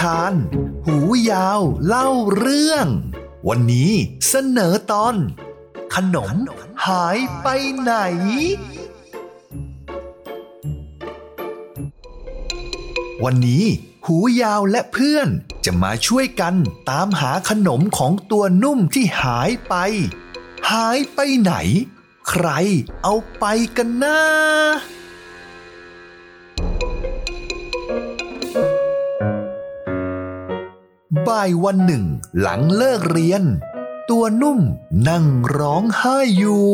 ทาน หูยาวเล่าเรื่อง วันนี้เสนอตอน ขนมหายไปไหน วันนี้หูยาวและเพื่อนจะมาช่วยกันตามหาขนมของตัวนุ่มที่หายไป หายไปไหน ใครเอาไปกันนะ บ่ายวันหนึ่ง หลังเลิกเรียน ตัวนุ่มนั่งร้องไห้อยู่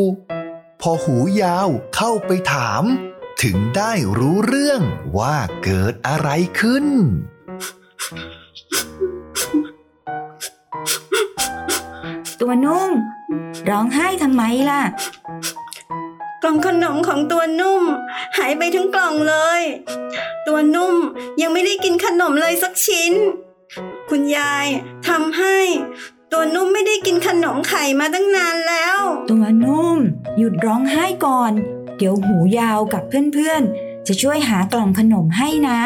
พอหูยาวเข้าไปถาม ถึงได้รู้เรื่องว่าเกิดอะไรขึ้น ตัวนุ่ม ร้องไห้ทำไมล่ะ กล่องขนมของตัวนุ่ม หายไปทั้งกล่องเลย ตัวนุ่มยังไม่ได้กินขนมเลยสักชิ้น คุณยายทำให้ ตัวนุ่มไม่ได้กินขนมไข่มาตั้งนานแล้ว ตัวนุ่ม หยุดร้องไห้ก่อน เดี๋ยวหูยาวกับเพื่อนๆ จะช่วยหากล่องขนมให้นะ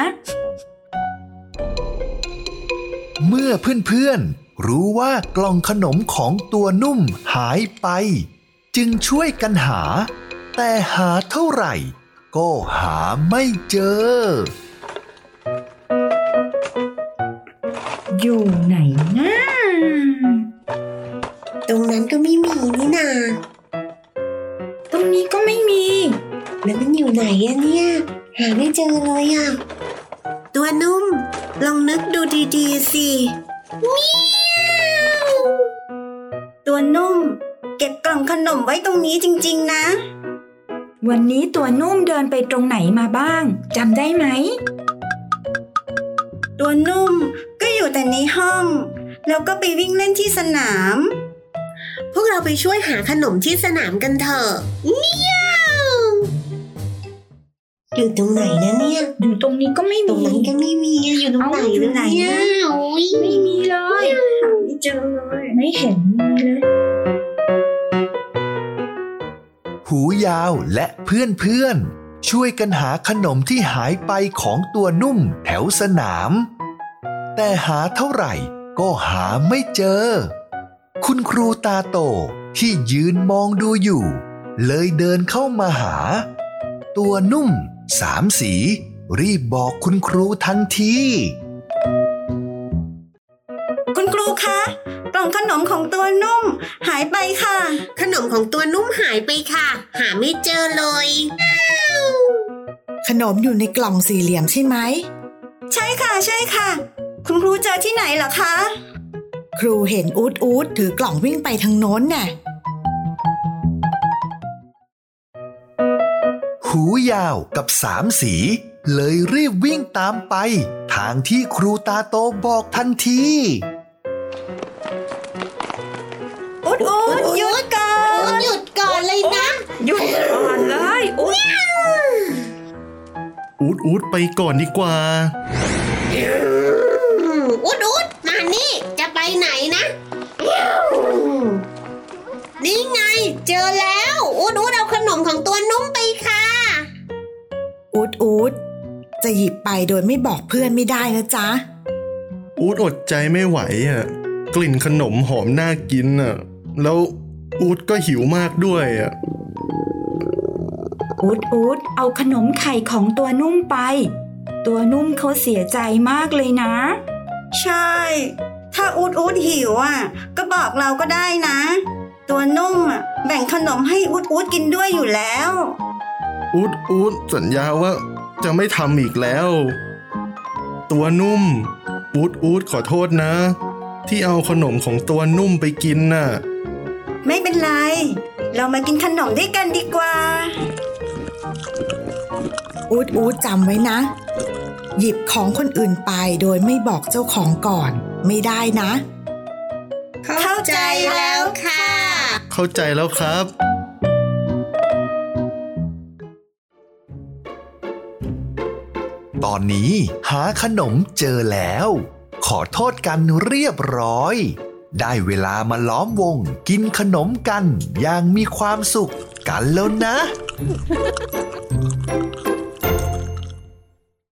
เมื่อเพื่อนๆ รู้ว่ากล่องขนมของตัวนุ่มหายไป จึงช่วยกันหา แต่หาเท่าไหร่ ก็หาไม่เจอ อยู่ไหนนะตรงนั้นก็ไม่มีนี่นา ตรงนี้ก็ไม่มี แล้วมันอยู่ไหนอะเนี่ย หาไม่เจอเลยอะตัวนุ่ม ลองนึกดูดีๆสิตัวนุ่ม เก็บกล่องขนมไว้ตรงนี้จริง ๆ นะ วันนี้ตัวนุ่มเดินไปตรงไหนมาบ้างจำได้ไหม ตัวนุ่มก็ อยู่แต่ในห้อง แล้วก็ไปวิ่งเล่นที่สนาม พวกเราไปช่วยหาขนมที่สนามกันเถอะเมียวอยู่ตรงไหนนะเนี่ย อยู่ตรงนี้ก็ไม่ตรงมีนั้นก็ไม่มีอะอยู่ตรงไหนเอ้าอยู่ไหนเนี่ยนะโอ้ยไม่มีเลย หาไม่เจอเลยไม่เห็นมีเลย หูยาวและเพื่อนๆ ช่วยกันหาขนมที่หายไปของตัวนุ่มแถวสนาม แต่หาเท่าไหร่ก็หาไม่เจอ คุณครูตาโตที่ยืนมองดูอยู่ เลยเดินเข้ามาหา ตัวนุ่มสามสี รีบบอกคุณครูทันที คุณครูคะกล่องขนมของตัวนุ่ม หายไปค่ะ ขนมของตัวนุ่มหายไปค่ะ หาไม่เจอเลย ขนมอยู่ในกล่องสี่เหลี่ยมใช่ไหม ใช่ค่ะ ใช่ค่ะ คุณครูเจอที่ไหนเหรอคะ ครูเห็นอูดอูดถือกล่องวิ่งไปทางโน้นน่ะ หูยาวกับสามสี เลยรีบวิ่งตามไป ทางที่ครูตาโตบอกทันทีอุดอุดหยุดก่อนหยุดก่อนเลยนะหยุดก่อนเลยอุ๊ยอูดอูดไปก่อนดีกว่า เจอแล้วอุดอุดเอาขนมของตัวนุ่มไปค่ะอูดอูดจะหยิบไปโดยไม่บอกเพื่อนไม่ได้นะจ๊ะ อูดอดใจไม่ไหวอะกลิ่นขนมหอมน่ากินอะ แล้วอูดก็หิวมากด้วยอะ อูดอูดเอาขนมไข่ของตัวนุ่มไป ตัวนุ่มเขาเสียใจมากเลยนะ ใช่ ถ้าอุดอุดหิวอะ ก็บอกเราก็ได้นะ ตัวนุ่มอะแบ่งขนมให้อุดอุดกินด้วยอยู่แล้วอูดอูดสัญญาว่าจะไม่ทำอีกแล้ว ตัวนุ่มอูดอูดขอโทษนะ ที่เอาขนมของตัวนุ่มไปกินน่ะ ไม่เป็นไร เรามากินขนมด้วยกันดีกว่า อูดอูดจำไว้นะ หยิบของคนอื่นไปโดยไม่บอกเจ้าของก่อน ไม่ได้นะ เข้าใจแล้วค่ะ เข้าใจแล้วครับ ตอนนี้หาขนมเจอแล้ว ขอโทษกันเรียบร้อย ได้เวลามาล้อมวงกินขนมกันอย่างมีความสุขกันแล้วนะ